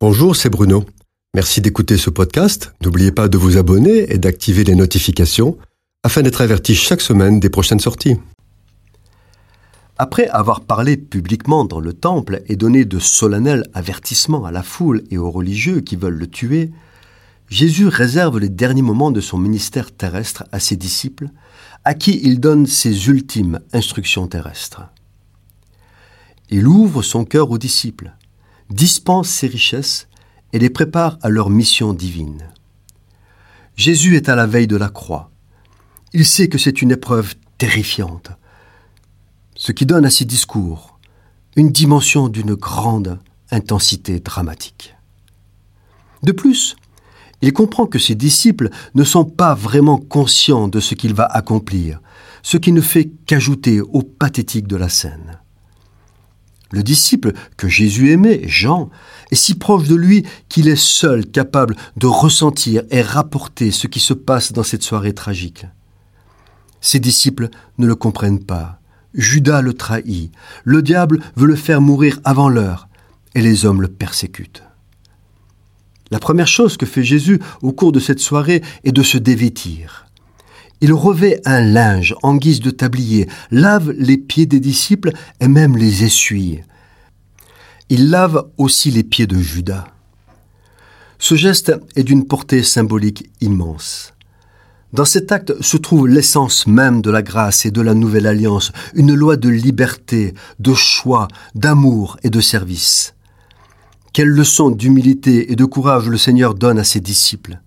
Bonjour, c'est Bruno. Merci d'écouter ce podcast. N'oubliez pas de vous abonner et d'activer les notifications afin d'être averti chaque semaine des prochaines sorties. Après avoir parlé publiquement dans le temple et donné de solennels avertissements à la foule et aux religieux qui veulent le tuer, Jésus réserve les derniers moments de son ministère terrestre à ses disciples, à qui il donne ses ultimes instructions terrestres. Il ouvre son cœur aux disciples dispense ses richesses et les prépare à leur mission divine. Jésus est à la veille de la croix. Il sait que c'est une épreuve terrifiante, ce qui donne à ses discours une dimension d'une grande intensité dramatique. De plus, il comprend que ses disciples ne sont pas vraiment conscients de ce qu'il va accomplir, ce qui ne fait qu'ajouter au pathétique de la scène. Le disciple que Jésus aimait, Jean, est si proche de lui qu'il est seul capable de ressentir et rapporter ce qui se passe dans cette soirée tragique. Ses disciples ne le comprennent pas. Judas le trahit. Le diable veut le faire mourir avant l'heure. Et les hommes le persécutent. La première chose que fait Jésus au cours de cette soirée est de se dévêtir. Il revêt un linge en guise de tablier, lave les pieds des disciples et même les essuie. Il lave aussi les pieds de Judas. Ce geste est d'une portée symbolique immense. Dans cet acte se trouve l'essence même de la grâce et de la nouvelle alliance, une loi de liberté, de choix, d'amour et de service. Quelle leçon d'humilité et de courage le Seigneur donne à ses disciples.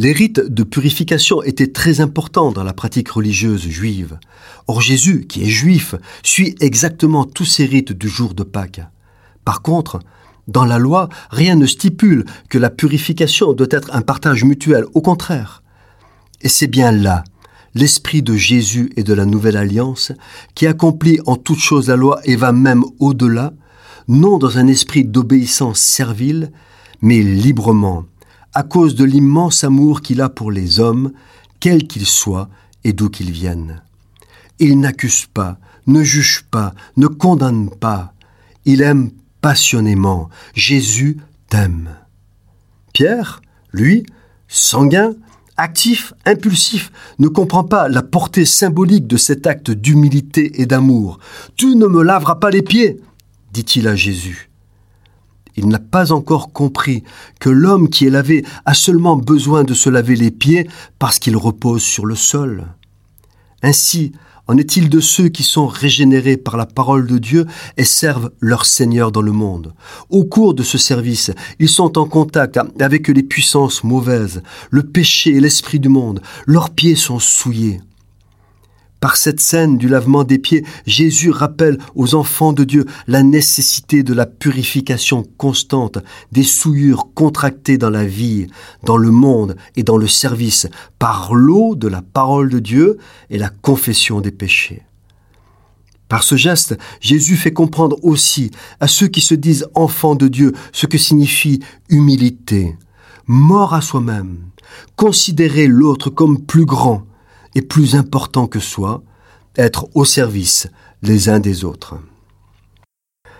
Les rites de purification étaient très importants dans la pratique religieuse juive. Or Jésus, qui est juif, suit exactement tous ces rites du jour de Pâques. Par contre, dans la loi, rien ne stipule que la purification doit être un partage mutuel, au contraire. Et c'est bien là l'esprit de Jésus et de la nouvelle alliance qui accomplit en toute chose la loi et va même au-delà, non dans un esprit d'obéissance servile, mais librement, à cause de l'immense amour qu'il a pour les hommes, quels qu'ils soient et d'où qu'ils viennent. Il n'accuse pas, ne juge pas, ne condamne pas. Il aime passionnément. Jésus t'aime. Pierre, lui, sanguin, actif, impulsif, ne comprend pas la portée symbolique de cet acte d'humilité et d'amour. Tu ne me laveras pas les pieds, dit-il à Jésus. Il n'a pas encore compris que l'homme qui est lavé a seulement besoin de se laver les pieds parce qu'il repose sur le sol. Ainsi, en est-il de ceux qui sont régénérés par la parole de Dieu et servent leur Seigneur dans le monde. Au cours de ce service, ils sont en contact avec les puissances mauvaises, le péché et l'esprit du monde. Leurs pieds sont souillés. Par cette scène du lavement des pieds, Jésus rappelle aux enfants de Dieu la nécessité de la purification constante des souillures contractées dans la vie, dans le monde et dans le service par l'eau de la parole de Dieu et la confession des péchés. Par ce geste, Jésus fait comprendre aussi à ceux qui se disent enfants de Dieu ce que signifie humilité, mort à soi-même, considérer l'autre comme plus grand, et plus important que soi, être au service les uns des autres.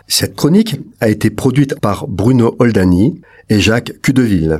Cette chronique a été produite par Bruno Oldani et Jacques Cudeville.